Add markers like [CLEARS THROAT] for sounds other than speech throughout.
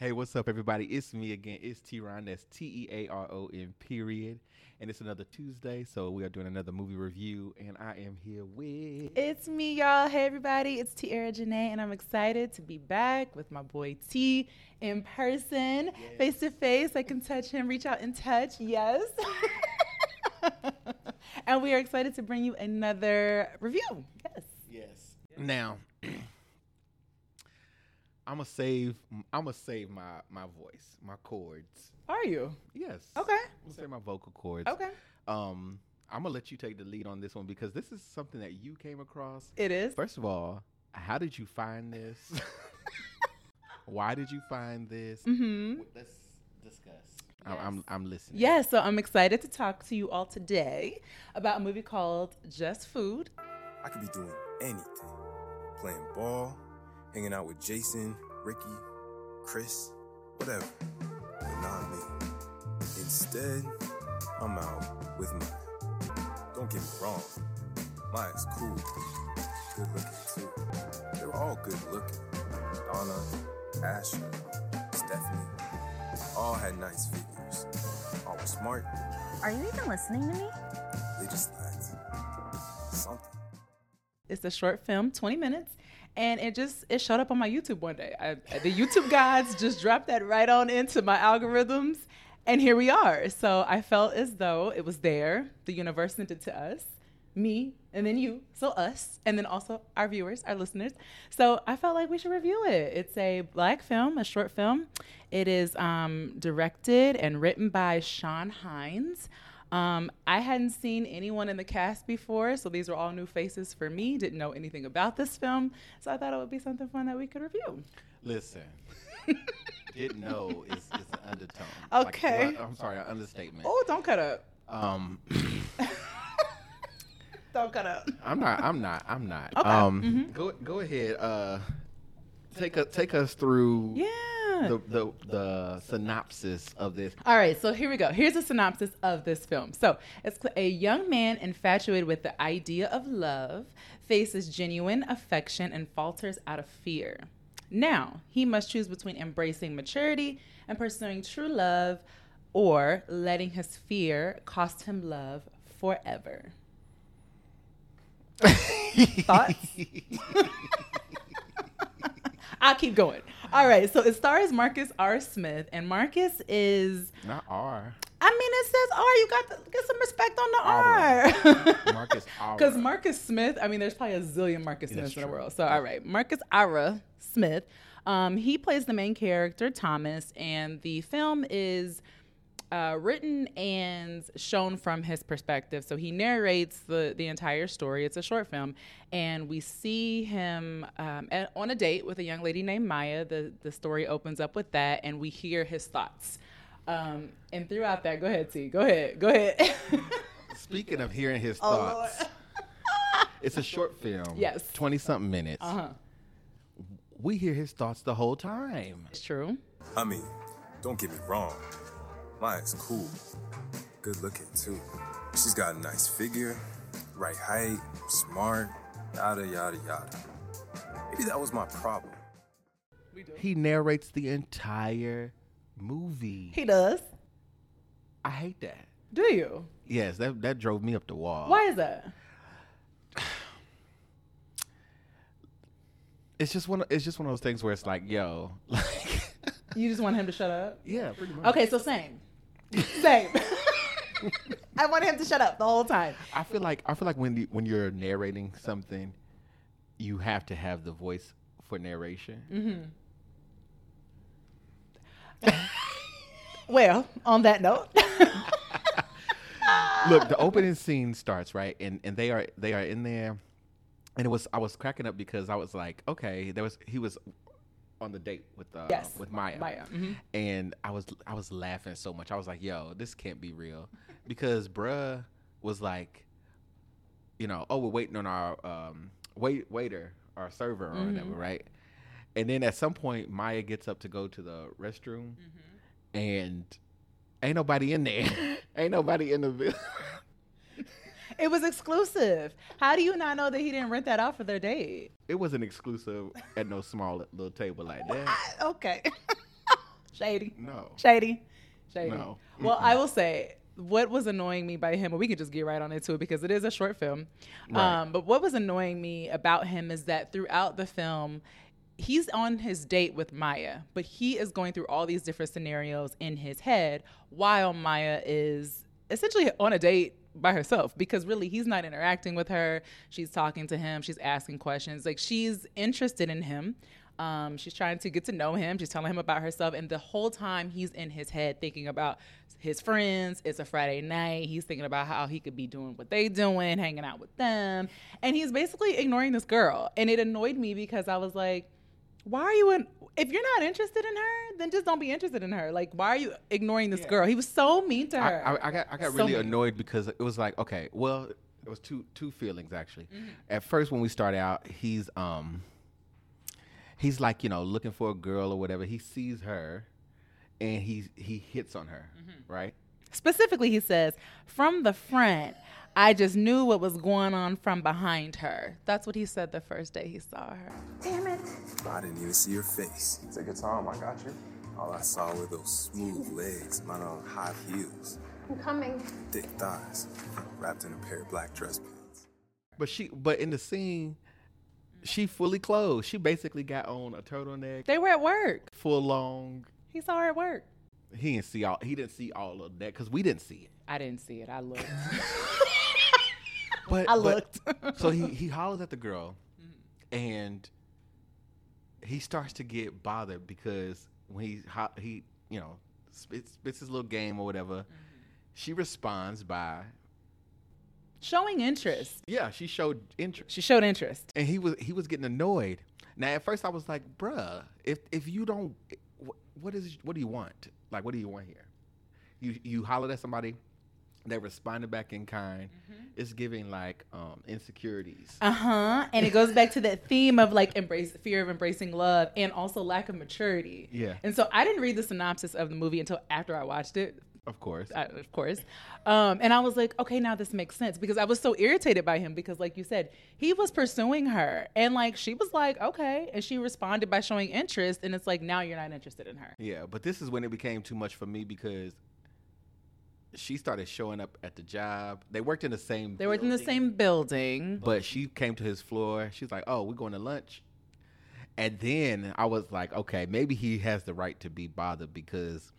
Hey, what's up, everybody? It's me again. It's TeaRon. That's T E A R O N, period. And it's another Tuesday, so we are doing another movie review. And I am here with. It's me, y'all. Hey, everybody. It's Tiera Janee, and I'm excited to be back with my boy T in person, face to face. I can touch him, reach out and touch. Yes. [LAUGHS] and we are excited to bring you another review. Yes. Yes. Now, [CLEARS THROAT] I'm gonna save. I'm gonna save my my voice, my chords. Are you? Yes. Okay. I'm gonna save my vocal cords. Okay. Um, I'm gonna let you take the lead on this one because this is something that you came across. It is. First of all, how did you find this? [LAUGHS] Why did you find this? Mm-hmm. Let's discuss. I'm, I'm I'm listening. Yeah, so I'm excited to talk to you all today about a movie called Just Food. I could be doing anything. Playing ball, hanging out with Jason, Ricky, Chris, whatever. But not me. Instead, I'm out with Maya. Don't get me wrong. Maya's cool. Good looking too. They were all good looking. Donna, Asher, Stephanie. All had nice figures. All were smart. Are you even listening to me? They just lacked something. It's a short film, 20 minutes, and it just it showed up on my YouTube one day. I, the YouTube gods just dropped that right on into my algorithms, and here we are. So I felt as though it was there. The universe sent it to us, me, and then you, so us, and then also our viewers, our listeners. So I felt like we should review it. It's a black film, a short film. It is um, directed and written by Sean Hines. Um, I hadn't seen anyone in the cast before, so these were all new faces for me. Didn't know anything about this film, so I thought it would be something fun that we could review. Listen. [LAUGHS] Didn't know is, is an undertone. Okay. Like, I'm sorry, an understatement. Oh, don't cut up! Um, [LAUGHS] Don't cut up. I'm not. I'm not. I'm not. Okay. Um, Mhm. go go ahead. Uh, take a take us through Yeah. the, the the synopsis of this. All right, so here we go. Here's a synopsis of this film. So, it's a young man infatuated with the idea of love faces genuine affection and falters out of fear. Now, he must choose between embracing maturity and pursuing true love or letting his fear cost him love forever. [LAUGHS] Thoughts? [LAUGHS] I'll keep going. All right, so it stars Marcus R. Smith, and Marcus is Not R. I mean, it says R. You got to get some respect on the R. [LAUGHS] Marcus R. Because Marcus Smith, I mean, there's probably a zillion Marcus Smiths in the world. So, all right, Marcus Ara Smith. Um, he plays the main character, Thomas, and the film is uh, written and shown from his perspective. So he narrates the the entire story. It's a short film, and we see him um, at, on a date with a young lady named Maya. The the story opens up with that, and we hear his thoughts. Um, and throughout that, go ahead, T. Go ahead. Go ahead. [LAUGHS] Speaking of hearing his Oh, thoughts, it's a short film. Yes. twenty something minutes. uh huh. We hear his thoughts the whole time. It's true. I mean, don't get me wrong. Maya's cool. Good looking too. She's got a nice figure, right height, smart, yada yada yada. Maybe that was my problem. He narrates the entire movie. He does. I hate that. Do you? Yes, that that drove me up the wall. Why is that? [SIGHS] It's just one. Of, it's just one of those things where it's like, yo, [LAUGHS] like, You just want him to shut up? yeah, pretty much. Okay, so same. [LAUGHS] Same. I want him to shut up the whole time. I feel like I feel like when you, when you're narrating something, you have to have the voice for narration. Mm-hmm. Well, on that note. [LAUGHS] Look, the opening scene starts right, and and they are they are in there, and it was I was cracking up because I was like, okay, there was he was on the date with uh, Yes, with Maya, Maya, mhm. and I was I was laughing so much. I was like, yo, this can't be real, because bruh was like, you know, oh, we're waiting on our um wait waiter, our server or whatever, right? And then at some point, Maya gets up to go to the restroom, and ain't nobody in there. [LAUGHS] ain't nobody in the building. [LAUGHS] It was exclusive. How do you not know that he didn't rent that out for their date? it wasn't exclusive at no small little table like that. I- okay. [LAUGHS] Shady. No. Shady. Shady. No. Well, I will say what was annoying me by him, and we can just get right on into it because it is a short film. Right. Um, but what was annoying me about him is that throughout the film, he's on his date with Maya, but he is going through all these different scenarios in his head while Maya is essentially on a date by herself because really he's not interacting with her. She's talking to him, she's asking questions. Like she's interested in him. Um, she's trying to get to know him. She's telling him about herself. And the whole time he's in his head thinking about his friends. It's a Friday night. He's thinking about how he could be doing what they doing, hanging out with them. And he's basically ignoring this girl. And it annoyed me because I was like, why are you in if you're not interested in her, then just don't be interested in her. Like, why are you ignoring this girl? He was so mean to her. I, I, I got I got So really mean. annoyed because it was like okay, well, it was two two feelings actually. Mm-hmm. At first, when we started out, he's um he's like you know looking for a girl or whatever. He sees her, and he he hits on her, Mm-hmm. right? Specifically, he says, from the front, I just knew what was going on from behind her. That's what he said the first day he saw her. Damn it. I didn't even see your face. Take your time, I got you. All I saw were those smooth legs, mine on high heels, I'm coming. thick thighs, wrapped in a pair of black dress pants. But she but in the scene, she fully clothed. She basically got on a turtleneck, They were at work. full long. He saw her at work. He didn't see all. He didn't see all of that because we didn't see it. I didn't see it. I looked. But [LAUGHS] I but- looked. [LAUGHS] so he he hollers at the girl, and he starts to get bothered because when he he you know spits, spits his little game or whatever, she responds by Showing interest. yeah she showed interest, She showed interest. and he was he was getting annoyed. Now at first I was like, bruh, if if you don't, what is what do you want? Like what do you want here? You you hollered at somebody. They responded back in kind. It's giving like um, insecurities. Uh huh. And it goes back to that theme of like embrace fear of embracing love and also lack of maturity. Yeah. And so I didn't read the synopsis of the movie until after I watched it. Of course. uh, of course. Um, and I was like, okay, now this makes sense because I was so irritated by him because, like you said, he was pursuing her, and like she was like, okay, and she responded by showing interest, and it's like now you're not interested in her. Yeah, but this is when it became too much for me because she started showing up at the job. They worked in the same. They were in the same building. But she came to his floor. She's like, "Oh, we're going to lunch," and then I was like, "Okay, maybe he has the right to be bothered because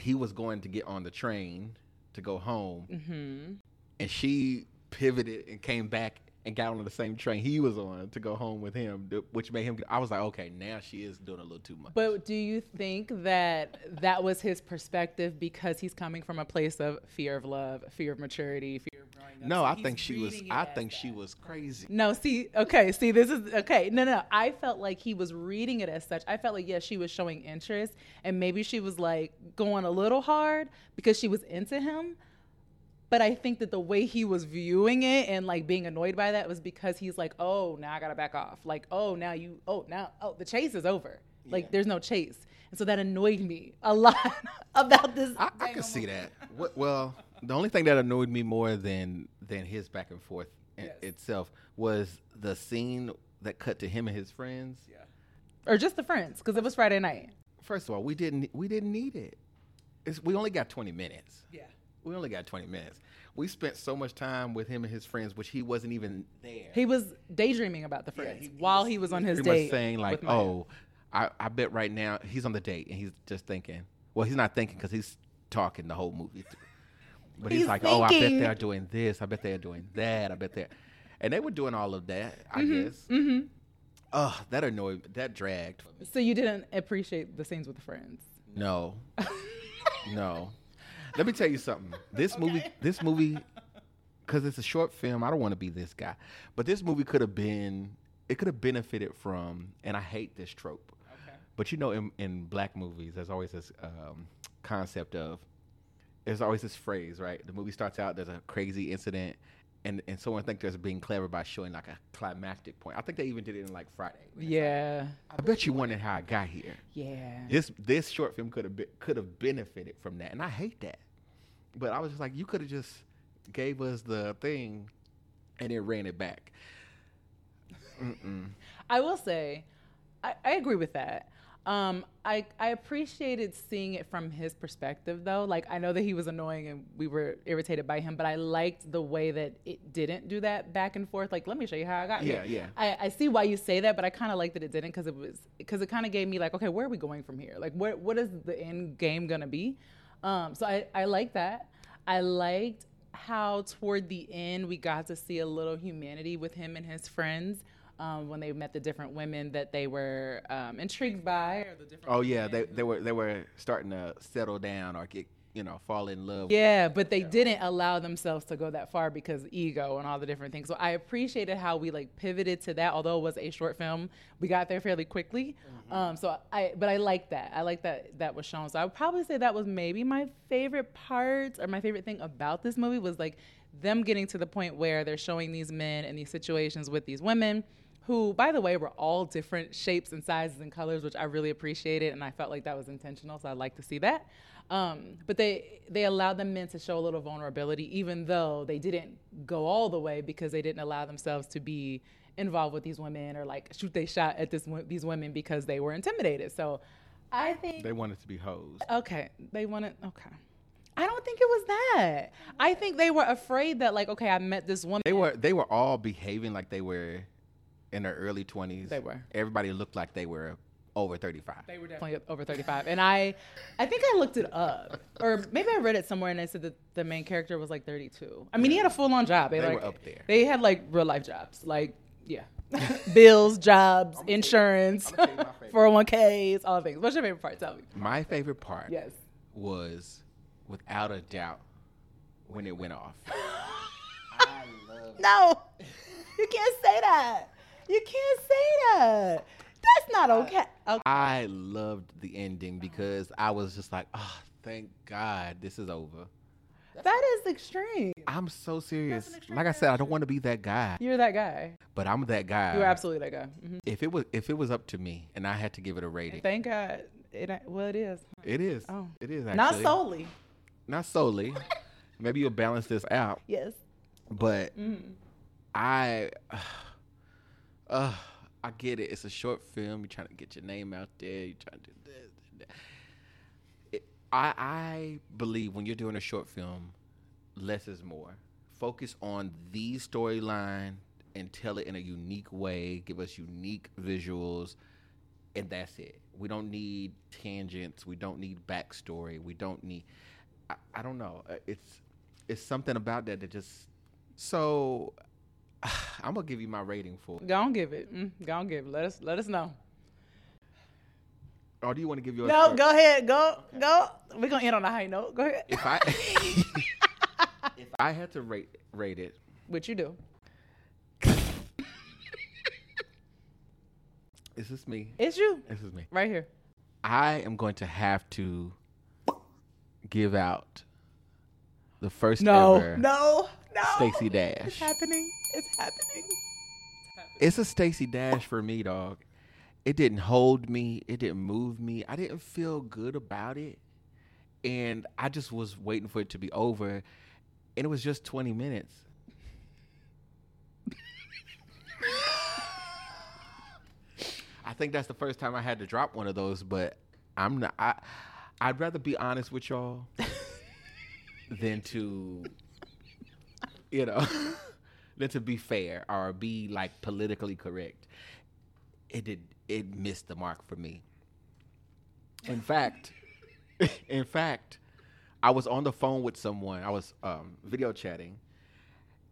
he was going to get on the train to go home, hmm and she pivoted and came back." And got on the same train he was on to go home with him, which made him. I was like, okay, now she is doing a little too much. But do you think that that was his perspective because he's coming from a place of fear of love, fear of maturity, fear of growing up? No, So I think she was. I think that. she was crazy. No, see, okay, see, this is okay. No, no, I felt like he was reading it as such. I felt like, yes, she was showing interest, and maybe she was like going a little hard because she was into him. But I think that the way he was viewing it and like being annoyed by that was because he's like, oh, now I gotta back off. Like, oh, now you, oh, now, oh, the chase is over. Like, there's no chase. And so that annoyed me a lot [LAUGHS] about this. I, I can see that. What, well, the only thing that annoyed me more than than his back and forth Yes. itself was the scene that cut to him and his friends. Yeah. Or just the friends, because it was Friday night. First of all, we didn't we didn't need it. It's, we only got twenty minutes. Yeah. We only got twenty minutes. We spent so much time with him and his friends, which he wasn't even there. He was daydreaming about the friends he- he while was- he was on his date. saying like, "Oh, I, I bet right now he's on the date and he's just thinking. Well, he's not thinking because he's talking the whole movie. Through. But he's, He's like, "Oh, I bet they're doing this. I bet they're doing that. I bet they're," and they were doing all of that. I guess. Mhm. Oh, that annoyed. That dragged. So you didn't appreciate the scenes with the friends. No, [LAUGHS] no. Let me tell you something. This movie, this movie, because it's a short film. I don't want to be this guy, but this movie could have been. It could have benefited from, and I hate this trope. But you know, in, in black movies, there's always this um, concept of, there's always this phrase, right? The movie starts out, there's a crazy incident, and, and someone thinks they're being clever by showing like a climactic point. I think they even did it in like Friday. Yeah. I bet you wondered how I got here. Yeah. This this short film could have could have benefited from that, and I hate that. But I was just like, you could have just gave us the thing, and then ran it back. I will say, I, I agree with that. Um, I I appreciated seeing it from his perspective though. Like I know that he was annoying and we were irritated by him, but I liked the way that it didn't do that back and forth. Like, let me show you how I got here. Yeah, yeah. I, I see why you say that, but I kind of like that it didn't because it was because it kind of gave me like, okay, where are we going from here? Like, what what is the end game gonna be? Um, so I I like that. I liked how toward the end we got to see a little humanity with him and his friends. Um, when they met the different women that they were um, intrigued by, or the different Oh yeah, they they were they were starting to settle down or get you know fall in love. Yeah, but they didn't allow themselves to go that far because ego and all the different things. So I appreciated how we like pivoted to that. Although it was a short film, we got there fairly quickly. Um, so I, but I like that. I like that that was shown. So I would probably say that was maybe my favorite part or my favorite thing about this movie was like them getting to the point where they're showing these men in these situations with these women who, by the way, were all different shapes and sizes and colors, which I really appreciated, and I felt like that was intentional. So I'd like to see that. Um, but they they allowed the men to show a little vulnerability, even though they didn't go all the way because they didn't allow themselves to be involved with these women or like shoot they shot at this these women because they were intimidated. So I think They wanted to be hoes. Okay, they wanted. Okay, I don't think it was that. I think they were afraid that like, okay, I met this woman. They were they were all behaving like they were in their early twenties. They were. Everybody looked like they were over thirty five. They were definitely over 35. And I I think I looked it up. Or maybe I read it somewhere and I said that the main character was like 32. I mean, he had a full on job. They, They like, were up there. They had like real life jobs. Like, yeah. [LAUGHS] Bills, jobs, insurance, I'ma tell you my 401ks, [LAUGHS] all things. What's your favorite part? Tell me. My favorite part Yes. was without a doubt when it went off. [LAUGHS] I love it. No, you can't say that. You can't say that. That's not okay. okay. I loved the ending because I was just like, oh, thank God this is over. That is extreme. I'm so serious. Like I said, I don't want to be that guy, You're that guy. but I'm that guy. You're absolutely that guy. hmm If it was if it was up to me and I had to give it a rating, Thank God. It, well, it is. it is. Oh. It is actually Not solely. Not solely. [LAUGHS] Maybe you'll balance this out, Yes. but Mm-hmm. I, uh, I get it. It's a short film. You're trying to get your name out there. You're trying to do this. that. I I believe when you're doing a short film, less is more. Focus on the storyline and tell it in a unique way. Give us unique visuals, and that's it. We don't need tangents. We don't need backstory. We don't need. I, I don't know. Uh, It's it's something about that that just. So, [SIGHS] I'm gonna give you my rating for. it. Go on, give it. Mm, go on, give it. Let us let us know. Or do you want to give yours? No, first? go ahead. Go go. We're gonna end on a high note. Go ahead. If I [LAUGHS] if I had to rate rate it, What you do? [LAUGHS] Is this me. It's you This is me. right here. I am going to have to give out the first No, ever no, no. Dash. It's happening. It's happening. It's a Stacey Dash for me, dog. It didn't hold me. It didn't move me. I didn't feel good about it, and I just was waiting for it to be over, and it was just twenty minutes. I think that's the first time I had to drop one of those, but I'm not. I, I'd rather be honest with y'all [LAUGHS] than to, you know, [LAUGHS] than to be fair or be like politically correct. It did. It missed the mark for me. In fact, [LAUGHS] in fact, I was on the phone with someone. I was um, video chatting,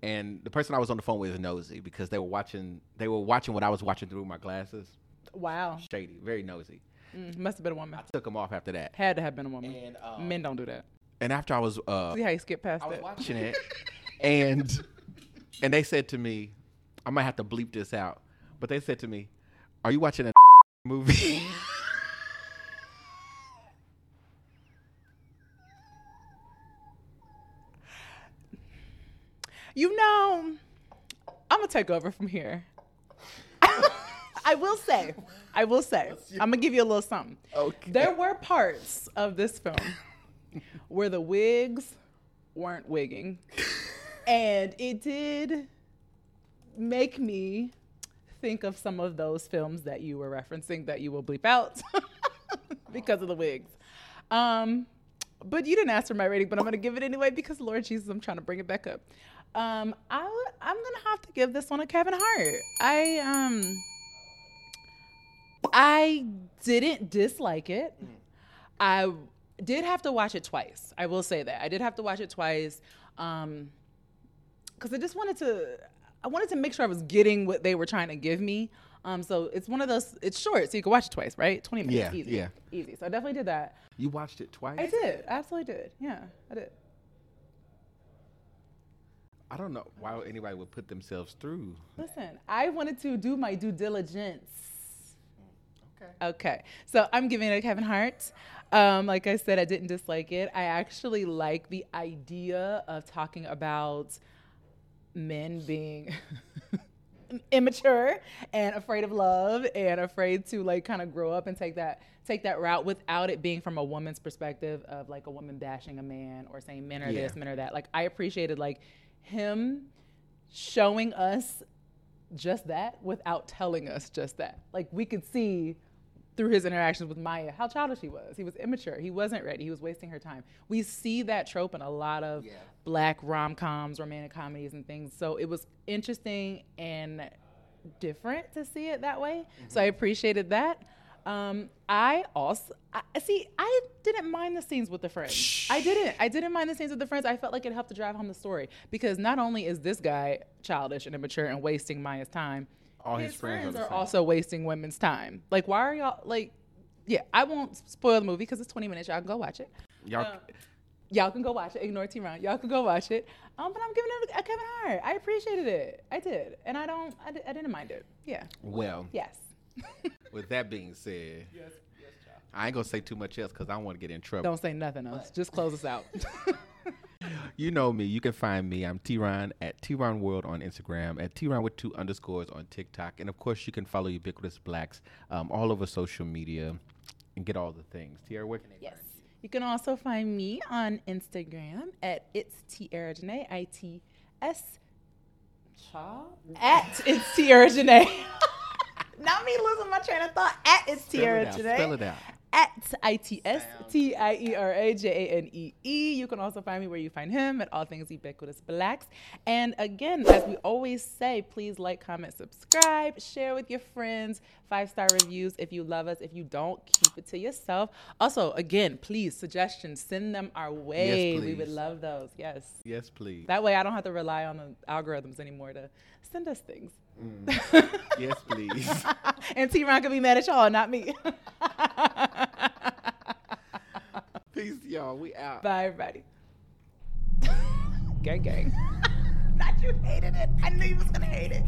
and the person I was on the phone with is nosy because they were watching. They were watching what I was watching through my glasses. Wow. Shady, very nosy. Mm, must have been a woman. I took them off after that. Had to have been a woman. And, um, Men don't do that. And after I was, uh, See how you skip past I that. watching it, [LAUGHS] and and they said to me, I might have to bleep this out, but they said to me, "Are you watching a [LAUGHS] movie?" You know, I'm gonna take over from here. [LAUGHS] I will say, I will say, I'm gonna give you a little something. Okay. There were parts of this film where the wigs weren't wigging, [LAUGHS] and it did make me think of some of those films that you were referencing that you will bleep out. [LAUGHS] because of the wigs. Um, but you didn't ask for my rating, but I'm gonna give it anyway because Lord Jesus, I'm trying to bring it back up. Um, I w- I'm gonna have to give this one a Kevin Hart. I um, I didn't dislike it. I did have to watch it twice. I will say that I did have to watch it twice. Um, because I just wanted to, I wanted to make sure I was getting what they were trying to give me. Um, so it's one of those. It's short, so you can watch it twice, right? Twenty minutes, Yeah, easy, yeah. easy. So I definitely did that. You watched it twice? I did, absolutely did. Yeah, I did. I don't know why anybody would put themselves through. Listen, I wanted to do my due diligence. Okay. Okay, so I'm giving it a Kevin Hart. Um, like I said, I didn't dislike it. I actually like the idea of talking about men being [LAUGHS] immature and afraid of love and afraid to like kind of grow up and take that take that route without it being from a woman's perspective of like a woman bashing a man or saying men are Yeah. this, men are that. Like I appreciated like him showing us just that without telling us just that. Like we could see through his interactions with Maya how childish he was. He was immature. He wasn't ready. He was wasting her time. We see that trope in a lot of Yeah. Black rom coms, romantic comedies, and things. So it was interesting and different to see it that way. So I appreciated that. Um, I also I, see. I didn't mind the scenes with the friends. I didn't. I didn't mind the scenes with the friends. I felt like it helped to drive home the story because not only is this guy childish and immature and wasting Maya's time, All his friends are are also wasting women's time. Like, why are y'all like? Yeah, I won't spoil the movie because it's 20 minutes. Y'all can go watch it. Y'all, Uh, Y'all can go watch it. Ignore TeaRon. Y'all can go watch it. Um, but I'm giving it a, a Kevin Hart. I appreciated it. I did, and I don't. I, I didn't mind it. Yeah. well, Yes. [LAUGHS] with that being said, Yes. I ain't gonna say too much else because I don't want to get in trouble. don't say nothing else. Just close us out. [LAUGHS] You know me. You can find me. I'm TeaRon at TeaRon World on Instagram, at TeaRon with two underscores on TikTok. And of course, you can follow Ubiquitous Blacks um, all over social media and get all the things. Tiera, where can they yes. find you? Can also find me on Instagram at it's Tiera Janee. I T S. At it's Tiera Janee. [LAUGHS] Not me losing my train of thought. At it's Tiera. Janee. Spell it out. At I T S T I E R A J A N E E. You can also find me where you find him at All Things Ubiquitous Blacks. And again, as we always say, please like, comment, subscribe, share with your friends, five star reviews if you love us. If you don't, keep it to yourself. Also, again, please suggestions, send them our way. we would love those. Yes. Yes, please. That way, I don't have to rely on the algorithms anymore to send us things. Mm. yes, please. [LAUGHS] and TeaRon can be mad at y'all, not me. [LAUGHS] Peace, y'all. We out. Bye, everybody. gang, gang. [LAUGHS] Not you hated it. I knew you was gonna hate it.